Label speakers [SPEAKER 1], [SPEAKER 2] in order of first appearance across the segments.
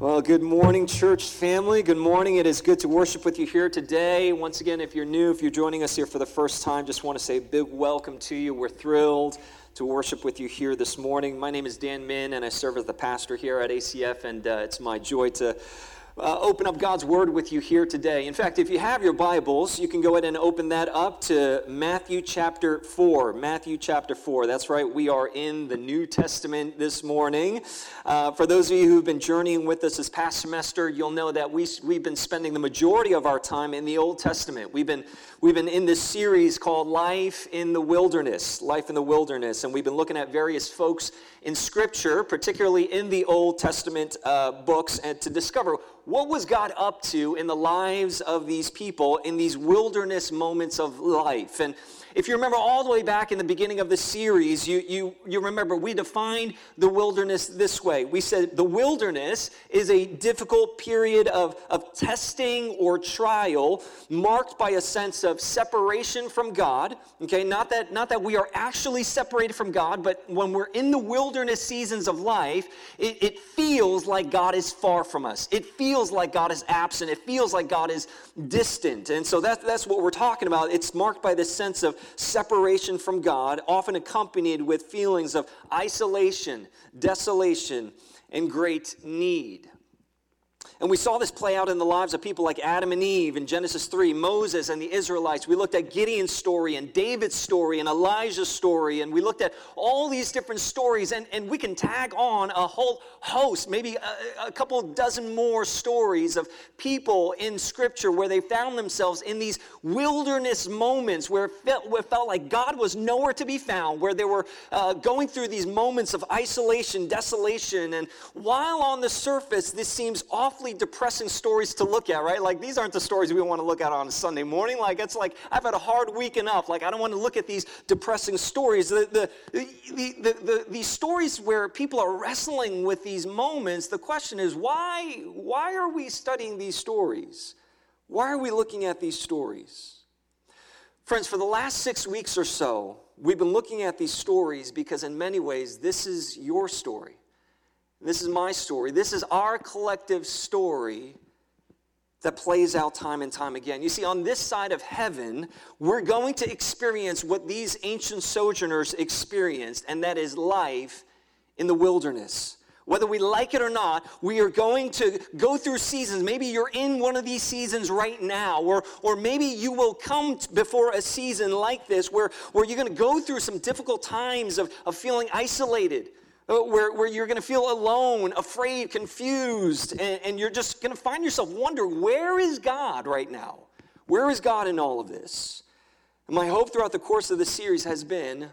[SPEAKER 1] Well, good morning, church family. Good morning. It is good to worship with you here today. Once again, if you're new, if you're joining us here for the first time, just want to say a big welcome to you. We're thrilled to worship with you here this morning. My name is Dan Min, and I serve as the pastor here at ACF, and uh, it's my joy to uh, open up God's Word with you here today. In fact, if you have your Bibles, you can go ahead and open that up to Matthew chapter 4. Matthew chapter 4. That's right, we are in the New Testament this morning. Uh, for those of you who've been journeying with us this past semester, you'll know that we, we've been spending the majority of our time in the Old Testament. We've been, we've been in this series called Life in the Wilderness. Life in the Wilderness. And we've been looking at various folks in Scripture, particularly in the Old Testament uh, books, and to discover what was God up to in the lives of these people in these wilderness moments of life. And if you remember all the way back in the beginning of the series, you, you, you remember we defined the wilderness this way. We said the wilderness is a difficult period of, of testing or trial marked by a sense of separation from God. Okay, not that, not that we are actually separated from God, but when we're in the wilderness seasons of life, it, it feels like God is far from us. It feels like God is absent. It feels like God is distant. And so that, that's what we're talking about. It's marked by this sense of separation from God, often accompanied with feelings of isolation, desolation, and great need. And we saw this play out in the lives of people like Adam and Eve in Genesis 3, Moses and the Israelites. We looked at Gideon's story and David's story and Elijah's story. And we looked at all these different stories. And, and we can tag on a whole host, maybe a, a couple dozen more stories of people in Scripture where they found themselves in these wilderness moments where it felt, where it felt like God was nowhere to be found, where they were uh, going through these moments of isolation, desolation. And while on the surface, this seems awfully depressing stories to look at, right? Like these aren't the stories we want to look at on a Sunday morning. Like it's like I've had a hard week enough. Like I don't want to look at these depressing stories. The, the, the, the, the, these stories where people are wrestling with these moments, the question is why, why are we studying these stories? Why are we looking at these stories? Friends, for the last six weeks or so, we've been looking at these stories because, in many ways, this is your story. This is my story. This is our collective story that plays out time and time again. You see, on this side of heaven, we're going to experience what these ancient sojourners experienced, and that is life in the wilderness. Whether we like it or not, we are going to go through seasons. Maybe you're in one of these seasons right now, or, or maybe you will come before a season like this where, where you're going to go through some difficult times of, of feeling isolated, Uh, where, where you're going to feel alone, afraid, confused, and, and you're just going to find yourself wondering, where is God right now? Where is God in all of this? And my hope throughout the course of the series has been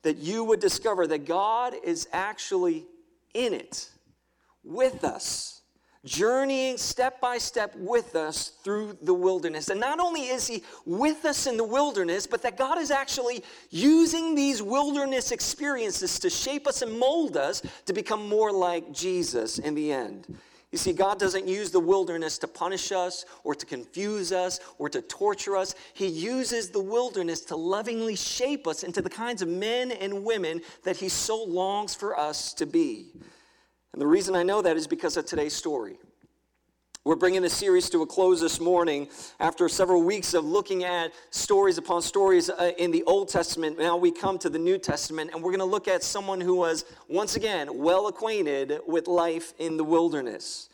[SPEAKER 1] that you would discover that God is actually in it with us journeying step by step with us through the wilderness. And not only is He with us in the wilderness, but that God is actually using these wilderness experiences to shape us and mold us to become more like Jesus in the end. You see, God doesn't use the wilderness to punish us or to confuse us or to torture us. He uses the wilderness to lovingly shape us into the kinds of men and women that He so longs for us to be. And the reason I know that is because of today's story. We're bringing the series to a close this morning after several weeks of looking at stories upon stories uh, in the Old Testament. Now we come to the New Testament, and we're going to look at someone who was, once again, well acquainted with life in the wilderness.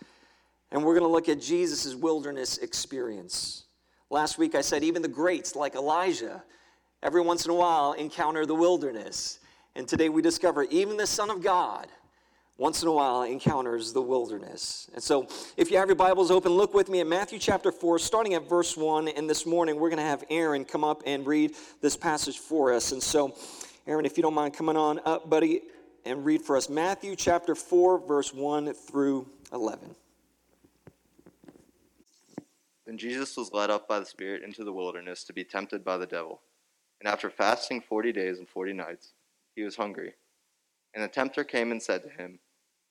[SPEAKER 1] And we're going to look at Jesus' wilderness experience. Last week I said even the greats like Elijah, every once in a while, encounter the wilderness. And today we discover even the Son of God once in a while encounters the wilderness. And so, if you have your Bibles open, look with me at Matthew chapter 4, starting at verse 1. And this morning, we're going to have Aaron come up and read this passage for us. And so, Aaron, if you don't mind coming on up, buddy, and read for us Matthew chapter 4, verse 1 through 11.
[SPEAKER 2] Then Jesus was led up by the Spirit into the wilderness to be tempted by the devil. And after fasting forty days and forty nights, he was hungry. And the tempter came and said to him,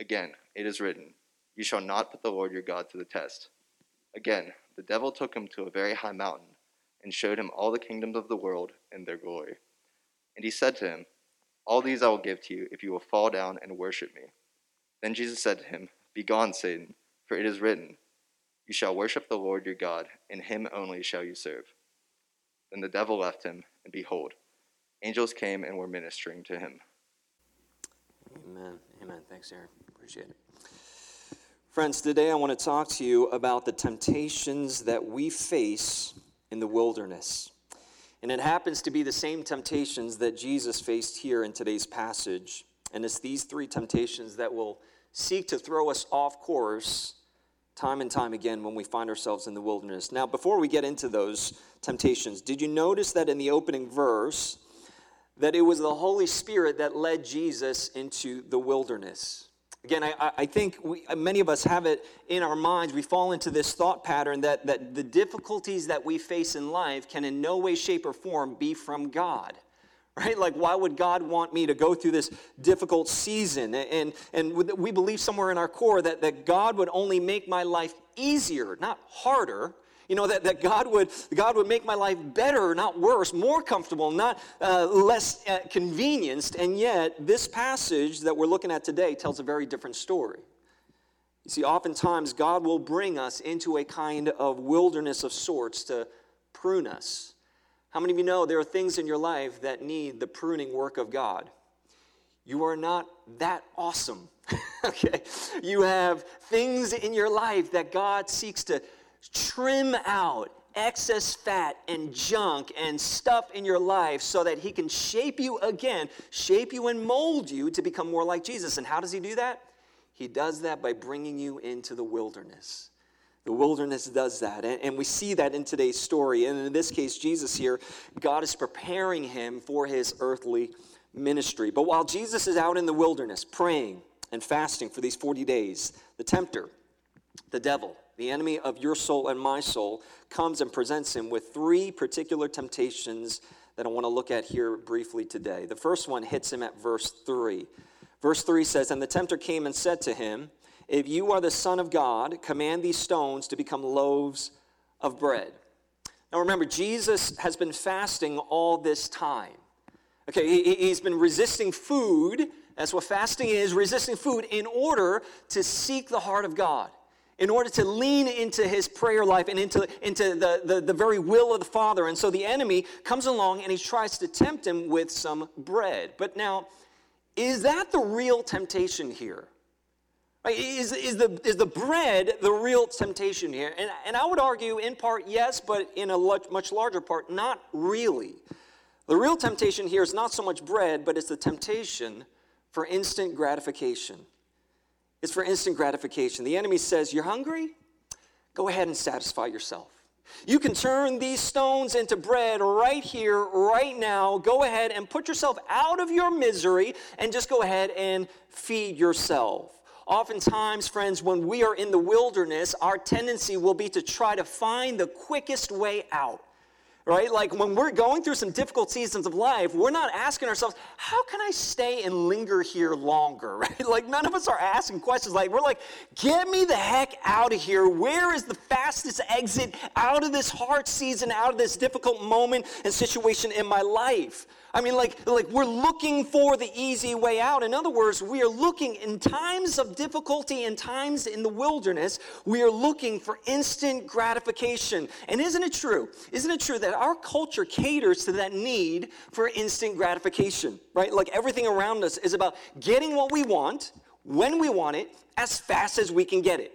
[SPEAKER 2] Again, it is written, You shall not put the Lord your God to the test. Again, the devil took him to a very high mountain, and showed him all the kingdoms of the world and their glory. And he said to him, All these I will give to you if you will fall down and worship me. Then Jesus said to him, Begone, Satan, for it is written, You shall worship the Lord your God, and him only shall you serve. Then the devil left him, and behold, angels came and were ministering to him.
[SPEAKER 1] Amen. Amen. Thanks, Aaron. Appreciate it. Friends, today I want to talk to you about the temptations that we face in the wilderness. And it happens to be the same temptations that Jesus faced here in today's passage. And it's these three temptations that will seek to throw us off course time and time again when we find ourselves in the wilderness. Now, before we get into those temptations, did you notice that in the opening verse that it was the Holy Spirit that led Jesus into the wilderness? Again, I, I think we, uh, many of us have it in our minds. We fall into this thought pattern that, that the difficulties that we face in life can in no way, shape, or form be from God right? Like, why would God want me to go through this difficult season? And, and we believe somewhere in our core that, that God would only make my life easier, not harder. You know, that, that God, would, God would make my life better, not worse, more comfortable, not uh, less uh, convenienced. And yet, this passage that we're looking at today tells a very different story. You see, oftentimes God will bring us into a kind of wilderness of sorts to prune us how many of you know there are things in your life that need the pruning work of God? You are not that awesome. okay? You have things in your life that God seeks to trim out excess fat and junk and stuff in your life so that he can shape you again, shape you and mold you to become more like Jesus. And how does he do that? He does that by bringing you into the wilderness. The wilderness does that. And, we see that in today's story. And in this case, Jesus here, God is preparing him for his earthly ministry. But while Jesus is out in the wilderness praying and fasting for these 40 days, the tempter, the devil, the enemy of your soul and my soul, comes and presents him with three particular temptations that I want to look at here briefly today. The first one hits him at verse 3. Verse 3 says, And the tempter came and said to him, if you are the Son of God, command these stones to become loaves of bread. Now remember, Jesus has been fasting all this time. Okay, he's been resisting food. That's what fasting is resisting food in order to seek the heart of God, in order to lean into his prayer life and into, into the, the, the very will of the Father. And so the enemy comes along and he tries to tempt him with some bread. But now, is that the real temptation here? Right? Is, is, the, is the bread the real temptation here? And, and I would argue, in part, yes, but in a much larger part, not really. The real temptation here is not so much bread, but it's the temptation for instant gratification. It's for instant gratification. The enemy says, You're hungry? Go ahead and satisfy yourself. You can turn these stones into bread right here, right now. Go ahead and put yourself out of your misery and just go ahead and feed yourself. Oftentimes, friends, when we are in the wilderness, our tendency will be to try to find the quickest way out right? Like when we're going through some difficult seasons of life, we're not asking ourselves, how can I stay and linger here longer, right? Like none of us are asking questions like, we're like, get me the heck out of here. Where is the fastest exit out of this hard season, out of this difficult moment and situation in my life? I mean, like, like we're looking for the easy way out. In other words, we are looking in times of difficulty, in times in the wilderness, we are looking for instant gratification. And isn't it true? Isn't it true that our culture caters to that need for instant gratification, right? Like everything around us is about getting what we want, when we want it, as fast as we can get it.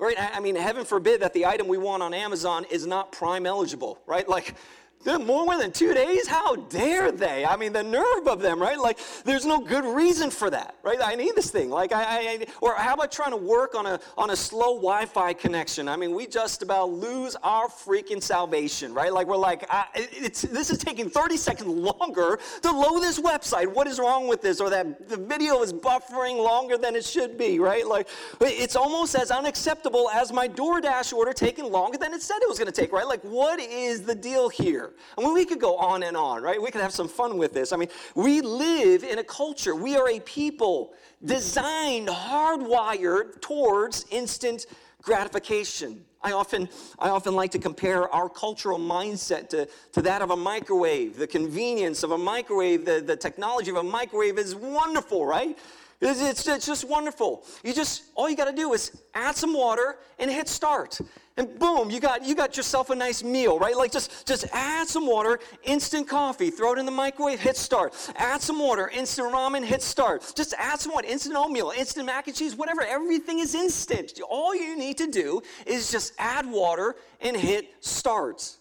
[SPEAKER 1] Right? I mean, heaven forbid that the item we want on Amazon is not prime eligible, right? Like, more than two days? How dare they? I mean, the nerve of them, right? Like, there's no good reason for that, right? I need this thing. Like, I, I or how about trying to work on a on a slow Wi-Fi connection? I mean, we just about lose our freaking salvation, right? Like, we're like, I, it's this is taking 30 seconds longer to load this website. What is wrong with this? Or that the video is buffering longer than it should be, right? Like, it's almost as unacceptable as my DoorDash order taking longer than it said it was going to take, right? Like, what is the deal here? I mean, we could go on and on, right? We could have some fun with this. I mean, we live in a culture, we are a people designed, hardwired towards instant gratification. I often, I often like to compare our cultural mindset to, to that of a microwave. The convenience of a microwave, the, the technology of a microwave is wonderful, right? It's, it's, it's just wonderful. You just, all you got to do is add some water and hit start. And boom, you got, you got yourself a nice meal, right? Like just, just add some water, instant coffee, throw it in the microwave, hit start. Add some water, instant ramen, hit start. Just add some water, instant oatmeal, instant mac and cheese, whatever. Everything is instant. All you need to do is just add water and hit start.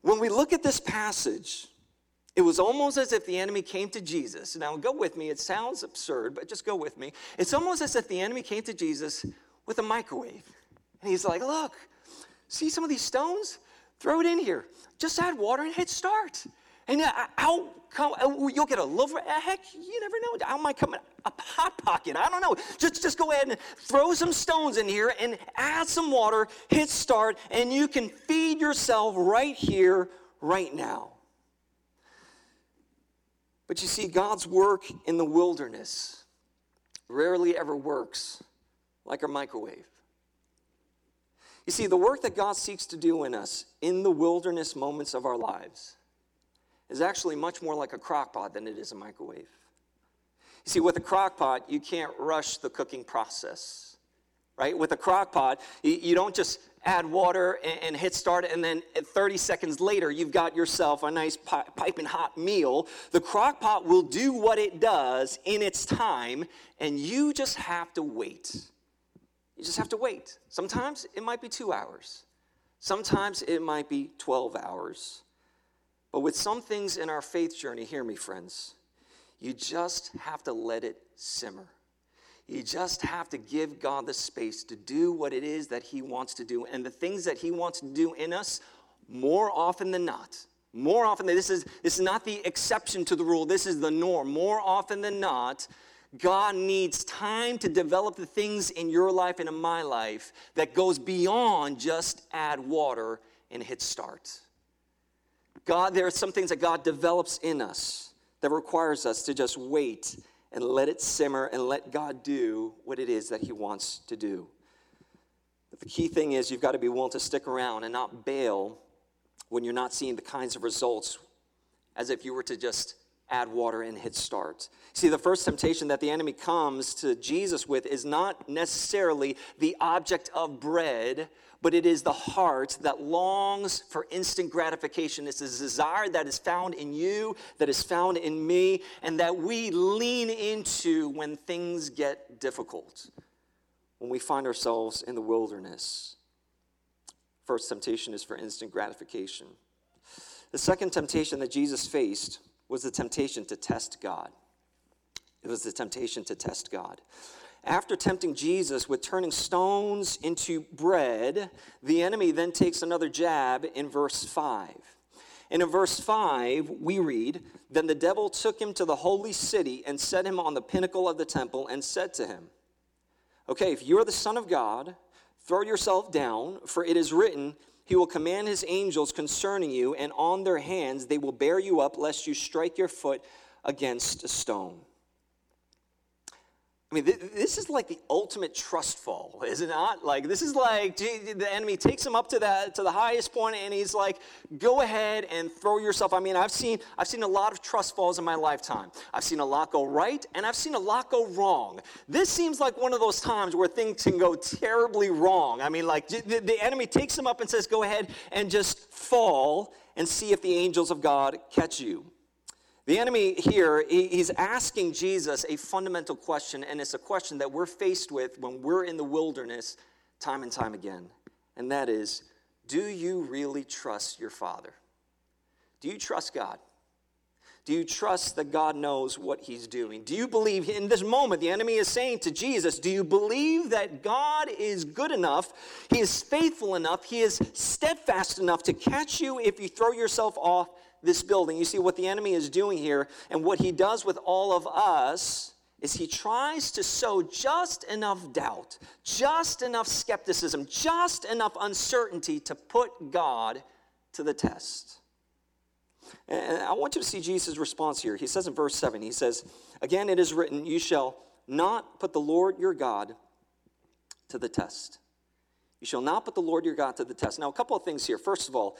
[SPEAKER 1] When we look at this passage, it was almost as if the enemy came to Jesus. Now, go with me. It sounds absurd, but just go with me. It's almost as if the enemy came to Jesus with a microwave. And he's like, Look, see some of these stones? Throw it in here. Just add water and hit start. And out come, uh, you'll get a little, uh, heck, you never know. Out might come a hot pocket. I don't know. Just, just go ahead and throw some stones in here and add some water, hit start, and you can feed yourself right here, right now. But you see, God's work in the wilderness rarely ever works like our microwave. You see, the work that God seeks to do in us in the wilderness moments of our lives is actually much more like a crock pot than it is a microwave. You see, with a crock pot, you can't rush the cooking process, right? With a crock pot, you don't just add water and, hit start, and then 30 seconds later, you've got yourself a nice piping hot meal. The crock pot will do what it does in its time, and you just have to wait. You just have to wait. Sometimes it might be two hours, sometimes it might be 12 hours. But with some things in our faith journey, hear me, friends, you just have to let it simmer. You just have to give God the space to do what it is that He wants to do. And the things that He wants to do in us, more often than not, more often than this is this is not the exception to the rule, this is the norm. More often than not, God needs time to develop the things in your life and in my life that goes beyond just add water and hit start. God, there are some things that God develops in us that requires us to just wait and let it simmer and let God do what it is that He wants to do. But the key thing is you've got to be willing to stick around and not bail when you're not seeing the kinds of results as if you were to just add water and hit start. See, the first temptation that the enemy comes to Jesus with is not necessarily the object of bread, but it is the heart that longs for instant gratification. It's a desire that is found in you, that is found in me, and that we lean into when things get difficult, when we find ourselves in the wilderness. First temptation is for instant gratification. The second temptation that Jesus faced was the temptation to test God. It was the temptation to test God. After tempting Jesus with turning stones into bread, the enemy then takes another jab in verse 5. And in verse 5, we read Then the devil took him to the holy city and set him on the pinnacle of the temple and said to him, Okay, if you're the Son of God, throw yourself down, for it is written, he will command his angels concerning you, and on their hands they will bear you up, lest you strike your foot against a stone. I mean, this is like the ultimate trust fall, is it not? Like, this is like the enemy takes him up to that to the highest point and he's like, go ahead and throw yourself. I mean, I've seen, I've seen a lot of trust falls in my lifetime. I've seen a lot go right and I've seen a lot go wrong. This seems like one of those times where things can go terribly wrong. I mean, like, the, the enemy takes him up and says, go ahead and just fall and see if the angels of God catch you. The enemy here, he's asking Jesus a fundamental question, and it's a question that we're faced with when we're in the wilderness time and time again. And that is Do you really trust your Father? Do you trust God? Do you trust that God knows what he's doing? Do you believe in this moment the enemy is saying to Jesus, Do you believe that God is good enough? He is faithful enough. He is steadfast enough to catch you if you throw yourself off this building. You see what the enemy is doing here and what he does with all of us is he tries to sow just enough doubt, just enough skepticism, just enough uncertainty to put God to the test. And I want you to see Jesus' response here. He says in verse 7, he says, Again, it is written, You shall not put the Lord your God to the test. You shall not put the Lord your God to the test. Now, a couple of things here. First of all,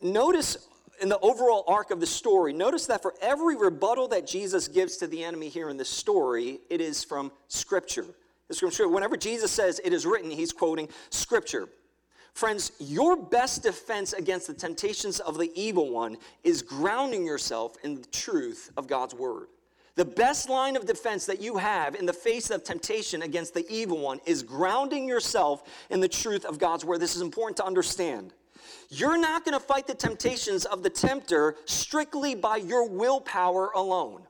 [SPEAKER 1] notice in the overall arc of the story, notice that for every rebuttal that Jesus gives to the enemy here in this story, it is from Scripture. It's from Scripture. Whenever Jesus says it is written, he's quoting Scripture. Friends, your best defense against the temptations of the evil one is grounding yourself in the truth of God's word. The best line of defense that you have in the face of temptation against the evil one is grounding yourself in the truth of God's word. This is important to understand. You're not going to fight the temptations of the tempter strictly by your willpower alone.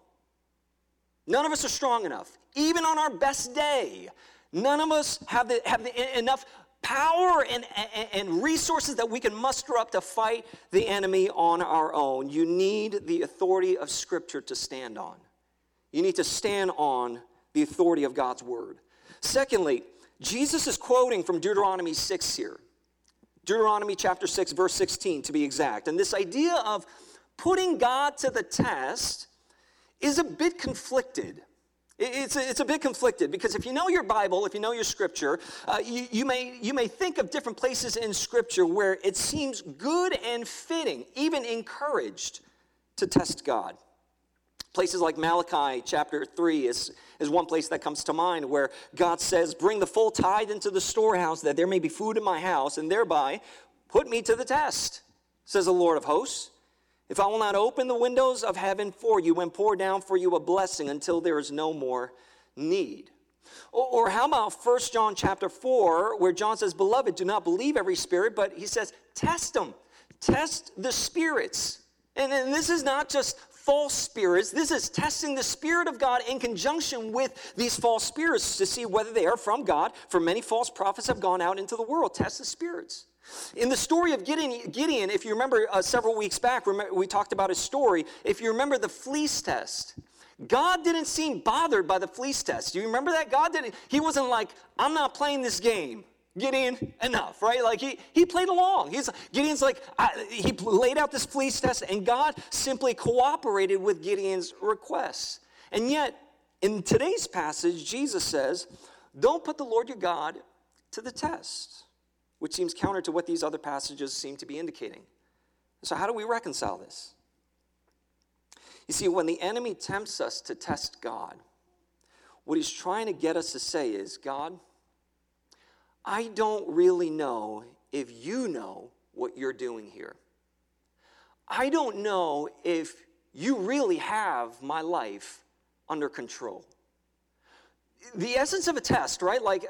[SPEAKER 1] None of us are strong enough. Even on our best day, none of us have, the, have the, enough power and, and, resources that we can muster up to fight the enemy on our own. You need the authority of Scripture to stand on. You need to stand on the authority of God's Word. Secondly, Jesus is quoting from Deuteronomy 6 here. Deuteronomy chapter 6, verse 16 to be exact. And this idea of putting God to the test is a bit conflicted. It's a, it's a bit conflicted because if you know your Bible, if you know your scripture, uh, you, you, may, you may think of different places in scripture where it seems good and fitting, even encouraged, to test God. Places like Malachi chapter 3 is, is one place that comes to mind where God says, Bring the full tithe into the storehouse that there may be food in my house, and thereby put me to the test, says the Lord of hosts. If I will not open the windows of heaven for you and pour down for you a blessing until there is no more need. Or, how about 1 John chapter 4, where John says, Beloved, do not believe every spirit, but he says, test them. Test the spirits. And, and this is not just false spirits. This is testing the Spirit of God in conjunction with these false spirits to see whether they are from God. For many false prophets have gone out into the world. Test the spirits. In the story of Gideon, Gideon if you remember uh, several weeks back, we talked about his story. If you remember the fleece test, God didn't seem bothered by the fleece test. Do you remember that? God didn't, he wasn't like, I'm not playing this game. Gideon, enough, right? Like he, he played along. He's, Gideon's like, I, he laid out this fleece test, and God simply cooperated with Gideon's requests. And yet, in today's passage, Jesus says, Don't put the Lord your God to the test which seems counter to what these other passages seem to be indicating. So, how do we reconcile this? You see, when the enemy tempts us to test God, what he's trying to get us to say is God, I don't really know if you know what you're doing here. I don't know if you really have my life under control the essence of a test, right? Like,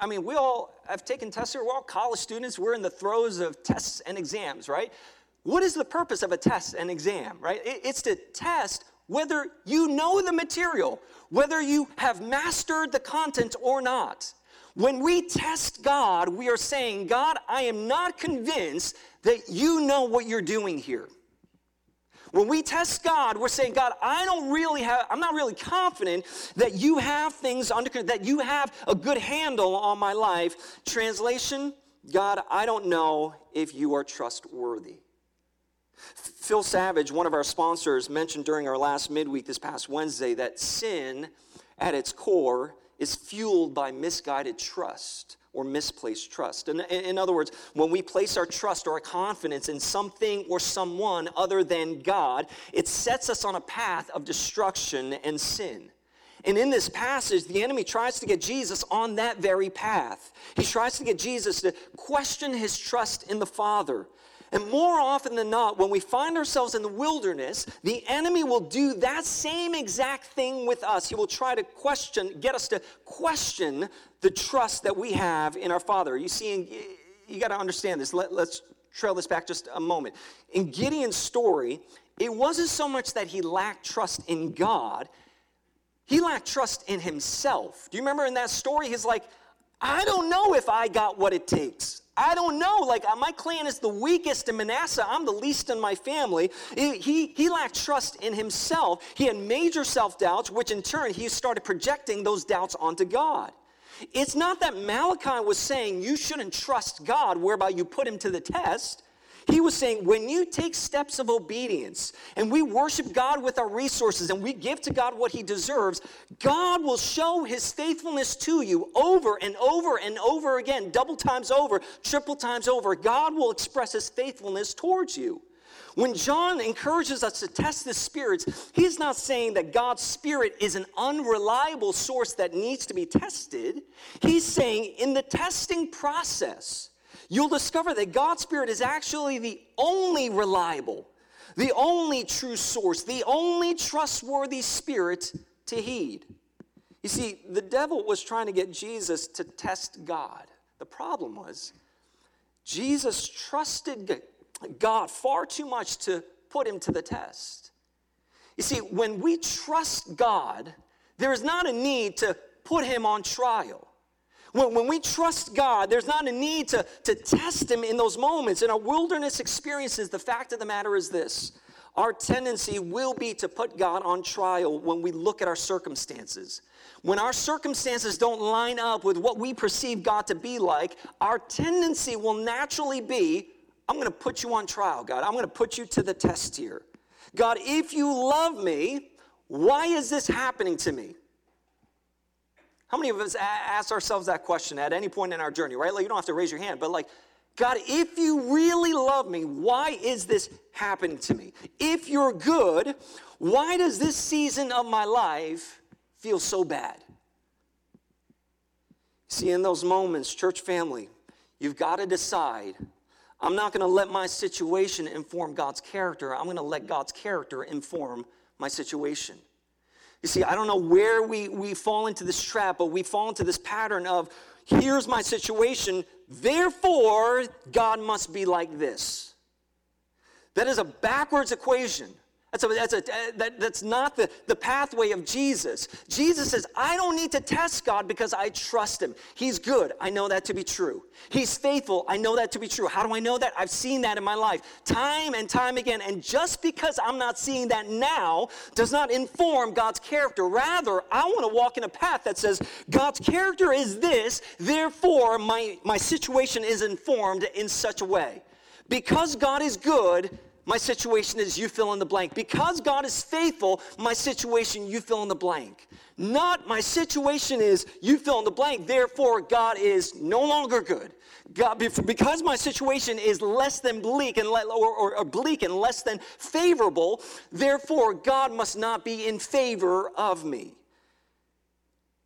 [SPEAKER 1] I mean, we all have taken tests here. We're all college students. We're in the throes of tests and exams, right? What is the purpose of a test and exam, right? It's to test whether you know the material, whether you have mastered the content or not. When we test God, we are saying, God, I am not convinced that you know what you're doing here. When we test God, we're saying, God, I don't really have, I'm not really confident that you have things under, control, that you have a good handle on my life. Translation, God, I don't know if you are trustworthy. Phil Savage, one of our sponsors, mentioned during our last midweek this past Wednesday that sin at its core is fueled by misguided trust or misplaced trust. In, in other words, when we place our trust or our confidence in something or someone other than God, it sets us on a path of destruction and sin. And in this passage, the enemy tries to get Jesus on that very path. He tries to get Jesus to question his trust in the Father. And more often than not, when we find ourselves in the wilderness, the enemy will do that same exact thing with us. He will try to question, get us to question the trust that we have in our Father. You see, you got to understand this. Let, us trail this back just a moment. In Gideon's story, it wasn't so much that he lacked trust in God, he lacked trust in himself. Do you remember in that story? He's like, I don't know if I got what it takes. I don't know. Like, uh, my clan is the weakest in Manasseh. I'm the least in my family. He, he, he lacked trust in himself. He had major self doubts, which in turn, he started projecting those doubts onto God. It's not that Malachi was saying you shouldn't trust God, whereby you put him to the test. He was saying, when you take steps of obedience and we worship God with our resources and we give to God what He deserves, God will show His faithfulness to you over and over and over again, double times over, triple times over. God will express His faithfulness towards you. When John encourages us to test the spirits, he's not saying that God's spirit is an unreliable source that needs to be tested. He's saying in the testing process, you'll discover that God's Spirit is actually the only reliable, the only true source, the only trustworthy Spirit to heed. You see, the devil was trying to get Jesus to test God. The problem was, Jesus trusted God far too much to put him to the test. You see, when we trust God, there is not a need to put him on trial. When, when we trust God, there's not a need to, to test Him in those moments. In our wilderness experiences, the fact of the matter is this our tendency will be to put God on trial when we look at our circumstances. When our circumstances don't line up with what we perceive God to be like, our tendency will naturally be I'm going to put you on trial, God. I'm going to put you to the test here. God, if you love me, why is this happening to me? How many of us ask ourselves that question at any point in our journey, right? Like, you don't have to raise your hand, but like, God, if you really love me, why is this happening to me? If you're good, why does this season of my life feel so bad? See, in those moments, church family, you've got to decide I'm not going to let my situation inform God's character. I'm going to let God's character inform my situation. You see, I don't know where we, we fall into this trap, but we fall into this pattern of here's my situation, therefore, God must be like this. That is a backwards equation. That's, a, that's, a, uh, that, that's not the, the pathway of Jesus. Jesus says, I don't need to test God because I trust Him. He's good. I know that to be true. He's faithful. I know that to be true. How do I know that? I've seen that in my life time and time again. And just because I'm not seeing that now does not inform God's character. Rather, I want to walk in a path that says, God's character is this, therefore, my, my situation is informed in such a way. Because God is good, my situation is you fill in the blank. Because God is faithful, my situation, you fill in the blank. Not my situation is you fill in the blank, therefore God is no longer good. God, because my situation is less than bleak and le- or, or, or bleak and less than favorable, therefore God must not be in favor of me.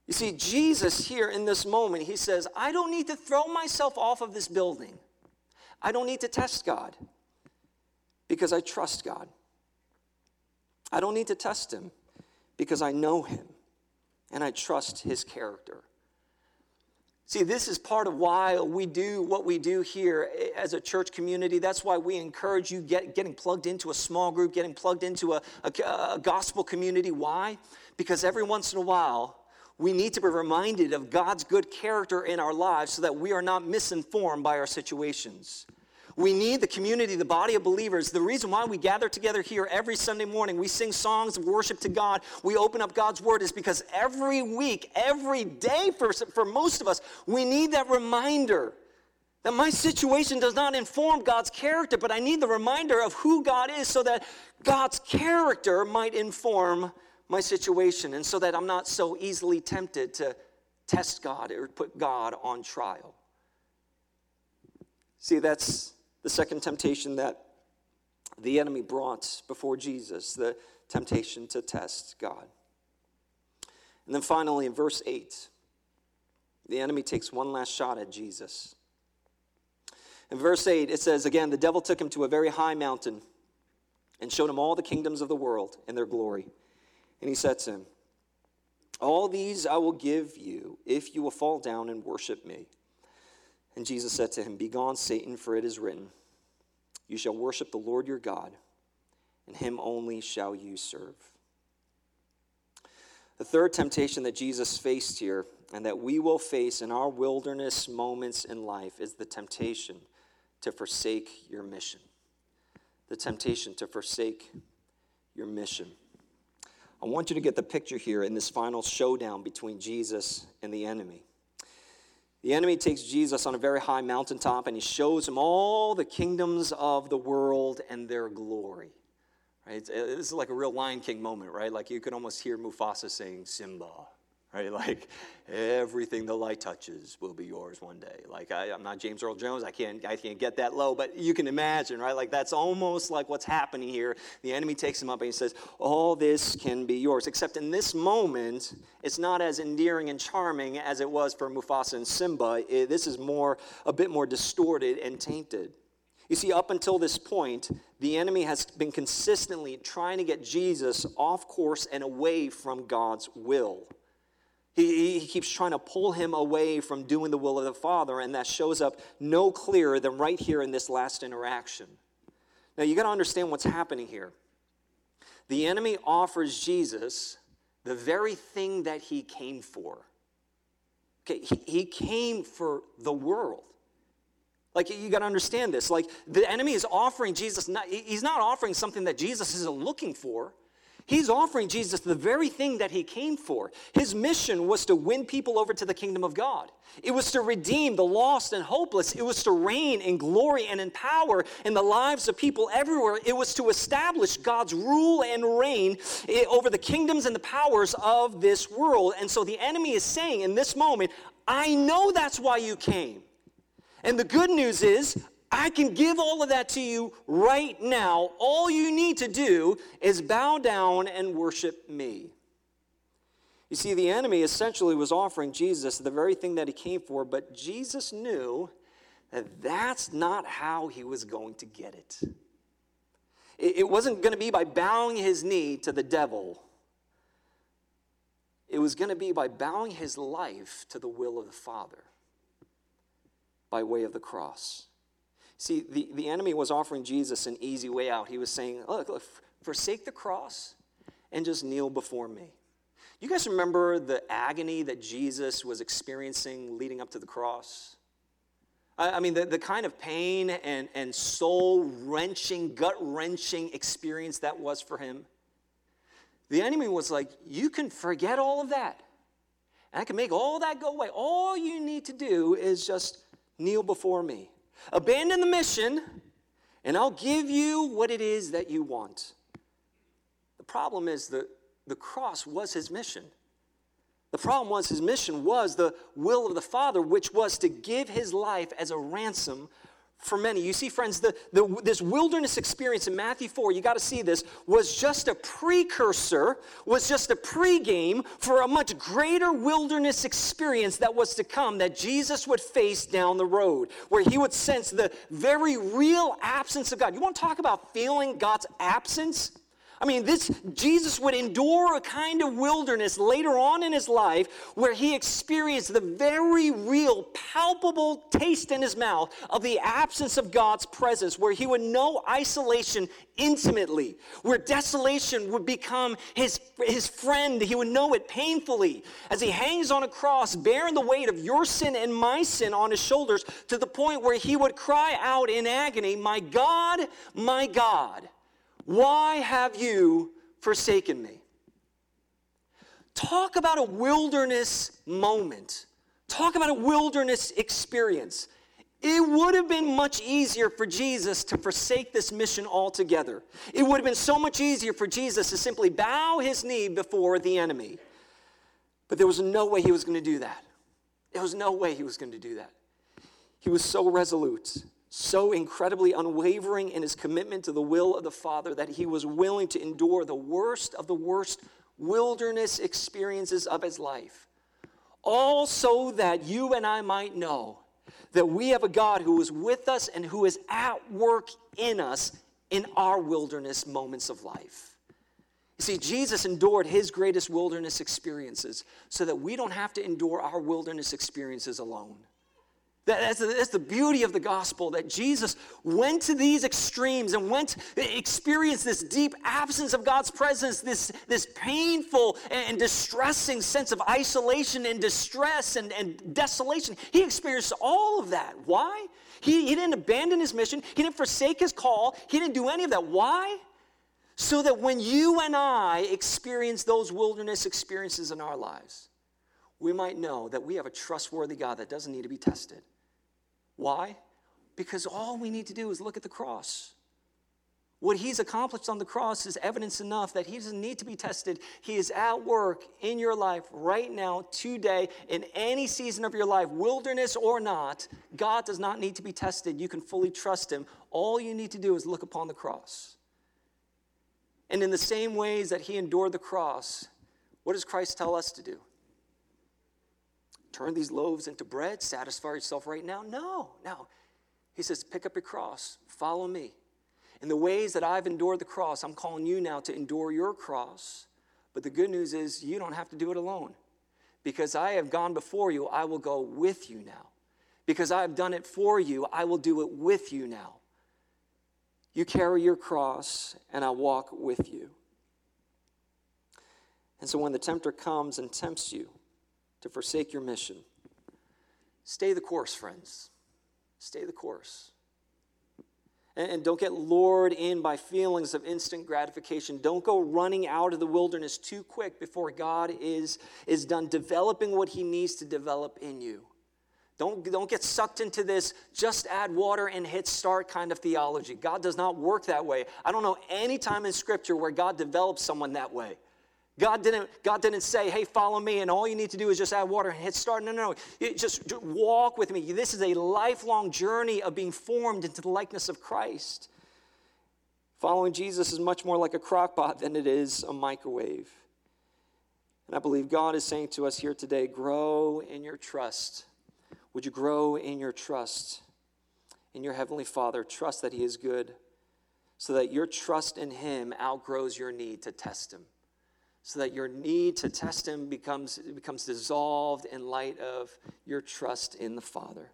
[SPEAKER 1] You see, Jesus here in this moment, he says, I don't need to throw myself off of this building. I don't need to test God because I trust God. I don't need to test Him because I know Him and I trust His character. See, this is part of why we do what we do here as a church community. That's why we encourage you get, getting plugged into a small group, getting plugged into a, a, a gospel community. Why? Because every once in a while, we need to be reminded of God's good character in our lives so that we are not misinformed by our situations. We need the community, the body of believers. The reason why we gather together here every Sunday morning, we sing songs of worship to God, we open up God's Word, is because every week, every day for, for most of us, we need that reminder that my situation does not inform God's character, but I need the reminder of who God is so that God's character might inform my situation and so that I'm not so easily tempted to test God or put God on trial. See, that's the second temptation that the enemy brought before Jesus, the temptation to test God. And then finally, in verse 8, the enemy takes one last shot at Jesus. In verse 8, it says, Again, the devil took him to a very high mountain and showed him all the kingdoms of the world and their glory. And he said to him, All these I will give you if you will fall down and worship me. And Jesus said to him, Begone, Satan, for it is written, You shall worship the Lord your God, and him only shall you serve. The third temptation that Jesus faced here, and that we will face in our wilderness moments in life, is the temptation to forsake your mission. The temptation to forsake your mission. I want you to get the picture here in this final showdown between Jesus and the enemy. The enemy takes Jesus on a very high mountaintop and he shows him all the kingdoms of the world and their glory. Right? Uh, this is like a real Lion King moment, right? Like you could almost hear Mufasa saying, Simba, right? Like everything the light touches will be yours one day. Like I, am not James Earl Jones, I can't, I can't get that low, but you can imagine, right? Like that's almost like what's happening here. The enemy takes him up and he says, All this can be yours. Except in this moment, it's not as endearing and charming as it was for Mufasa and Simba. It, this is more, a bit more distorted and tainted. You see, up until this point, the enemy has been consistently trying to get Jesus off course and away from God's will. He, he, keeps trying to pull him away from doing the will of the Father, and that shows up no clearer than right here in this last interaction. Now, you got to understand what's happening here. The enemy offers Jesus the very thing that he came for. Okay, he, he came for the world. Like, you got to understand this. Like, the enemy is offering Jesus, not, he's not offering something that Jesus isn't looking for. He's offering Jesus the very thing that he came for. His mission was to win people over to the kingdom of God. It was to redeem the lost and hopeless. It was to reign in glory and in power in the lives of people everywhere. It was to establish God's rule and reign eh, over the kingdoms and the powers of this world. And so the enemy is saying in this moment, I know that's why you came. And the good news is, I can give all of that to you right now. All you need to do is bow down and worship me. You see, the enemy essentially was offering Jesus the very thing that he came for, but Jesus knew that that's not how he was going to get it. It wasn't going to be by bowing his knee to the devil, it was going to be by bowing his life to the will of the Father by way of the cross. See, the, the enemy was offering Jesus an easy way out. He was saying, look, look, forsake the cross and just kneel before me. You guys remember the agony that Jesus was experiencing leading up to the cross? I, I mean, the, the kind of pain and, and soul wrenching, gut wrenching experience that was for him. The enemy was like, You can forget all of that. And I can make all that go away. All you need to do is just kneel before me. Abandon the mission, and I'll give you what it is that you want. The problem is that the cross was his mission. The problem was his mission was the will of the Father, which was to give his life as a ransom for many. You see, friends, the, the, this wilderness experience in Matthew 4, you got to see this, was just a precursor, was just a pregame for a much greater wilderness experience that was to come that Jesus would face down the road, where he would sense the very real absence of God. You want to talk about feeling God's absence? I mean, this Jesus would endure a kind of wilderness later on in his life where he experienced the very real, palpable taste in his mouth of the absence of God's presence, where he would know isolation intimately, where desolation would become his, his friend. He would know it painfully as he hangs on a cross, bearing the weight of your sin and my sin on his shoulders to the point where he would cry out in agony, My God, my God. Why have you forsaken me? Talk about a wilderness moment. Talk about a wilderness experience. It would have been much easier for Jesus to forsake this mission altogether. It would have been so much easier for Jesus to simply bow his knee before the enemy. But there was no way he was going to do that. There was no way he was going to do that. He was so resolute so incredibly unwavering in his commitment to the will of the Father that he was willing to endure the worst of the worst wilderness experiences of his life. All so that you and I might know that we have a God who is with us and who is at work in us in our wilderness moments of life. You see, Jesus endured his greatest wilderness experiences so that we don't have to endure our wilderness experiences alone. That, that's, the, that's the beauty of the gospel that Jesus went to these extremes and went experienced this deep absence of God's presence, this, this painful and distressing sense of isolation and distress and, and desolation. He experienced all of that. Why? He, he didn't abandon his mission, he didn't forsake his call, he didn't do any of that. Why? So that when you and I experience those wilderness experiences in our lives, we might know that we have a trustworthy God that doesn't need to be tested. Why? Because all we need to do is look at the cross. What he's accomplished on the cross is evidence enough that he doesn't need to be tested. He is at work in your life right now, today, in any season of your life, wilderness or not. God does not need to be tested. You can fully trust him. All you need to do is look upon the cross. And in the same ways that he endured the cross, what does Christ tell us to do? Turn these loaves into bread, satisfy yourself right now? No, no. He says, pick up your cross, follow me. In the ways that I've endured the cross, I'm calling you now to endure your cross. But the good news is you don't have to do it alone. Because I have gone before you, I will go with you now. Because I have done it for you, I will do it with you now. You carry your cross, and I walk with you. And so when the tempter comes and tempts you, to forsake your mission. Stay the course, friends. Stay the course. And don't get lured in by feelings of instant gratification. Don't go running out of the wilderness too quick before God is, is done developing what He needs to develop in you. Don't, don't get sucked into this just add water and hit start kind of theology. God does not work that way. I don't know any time in Scripture where God develops someone that way. God didn't, God didn't say, hey, follow me, and all you need to do is just add water and hit start. No, no, no. Just walk with me. This is a lifelong journey of being formed into the likeness of Christ. Following Jesus is much more like a crock pot than it is a microwave. And I believe God is saying to us here today grow in your trust. Would you grow in your trust in your Heavenly Father? Trust that He is good, so that your trust in Him outgrows your need to test Him so that your need to test him becomes, becomes dissolved in light of your trust in the Father.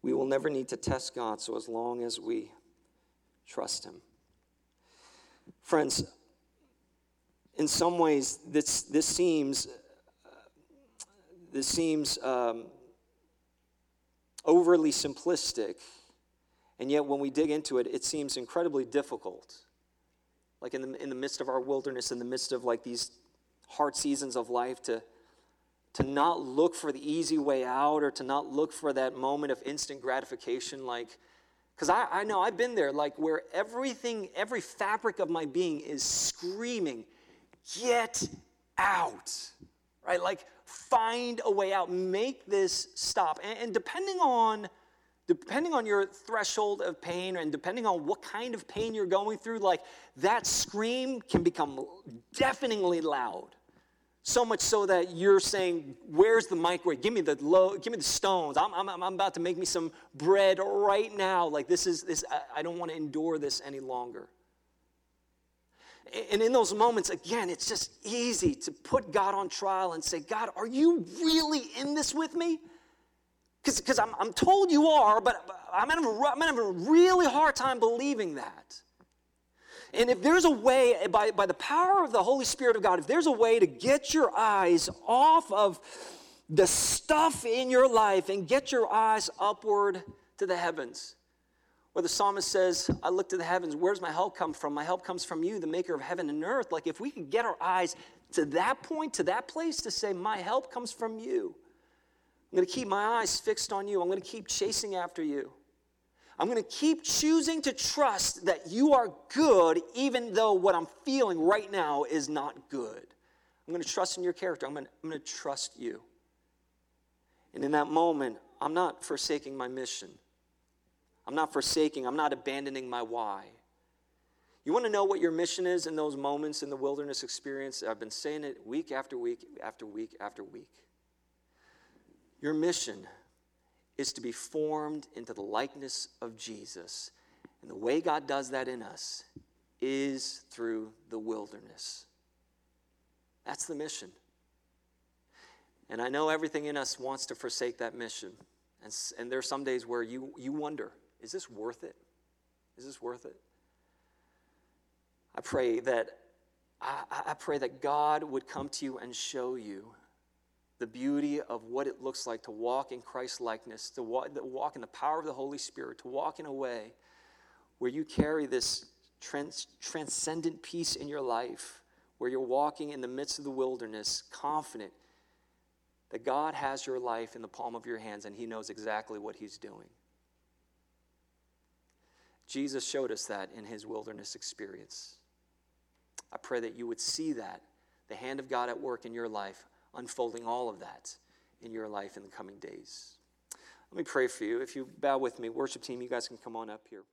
[SPEAKER 1] We will never need to test God so as long as we trust him. Friends, in some ways, this, this seems, this seems um, overly simplistic, and yet when we dig into it, it seems incredibly difficult like in the, in the midst of our wilderness, in the midst of like these hard seasons of life, to, to not look for the easy way out or to not look for that moment of instant gratification, like, because I, I know I've been there, like where everything, every fabric of my being is screaming, get out, right? Like, find a way out, make this stop. And, and depending on depending on your threshold of pain and depending on what kind of pain you're going through, like that scream can become deafeningly loud. So much so that you're saying, Where's the microwave? Give me the low, give me the stones. I'm, I'm, I'm about to make me some bread right now. Like this is this, I, I don't want to endure this any longer. And in those moments, again, it's just easy to put God on trial and say, God, are you really in this with me? Because I'm, I'm told you are, but I'm having, I'm having a really hard time believing that. And if there's a way, by, by the power of the Holy Spirit of God, if there's a way to get your eyes off of the stuff in your life and get your eyes upward to the heavens, where the psalmist says, I look to the heavens, where's my help come from? My help comes from you, the maker of heaven and earth. Like if we can get our eyes to that point, to that place to say, My help comes from you I'm going to keep my eyes fixed on you. I'm going to keep chasing after you. I'm going to keep choosing to trust that you are good, even though what I'm feeling right now is not good. I'm going to trust in your character. I'm going to, I'm going to trust you. And in that moment, I'm not forsaking my mission. I'm not forsaking, I'm not abandoning my why. You want to know what your mission is in those moments in the wilderness experience? I've been saying it week after week after week after week. Your mission is to be formed into the likeness of Jesus. And the way God does that in us is through the wilderness. That's the mission. And I know everything in us wants to forsake that mission. And, and there are some days where you, you wonder, is this worth it? Is this worth it? I pray that I, I- I pray that God would come to you and show you the beauty of what it looks like to walk in Christ likeness, to walk, in the power of the Holy Spirit, to walk in a way where you carry this trans, transcendent peace in your life, where you're walking in the midst of the wilderness, confident that God has your life in the palm of your hands and He knows exactly what He's doing. Jesus showed us that in His wilderness experience. I pray that you would see that, the hand of God at work in your life, unfolding all of that in your life in the coming days. Let me pray for you. If you bow with me, worship team, you guys can come on up here.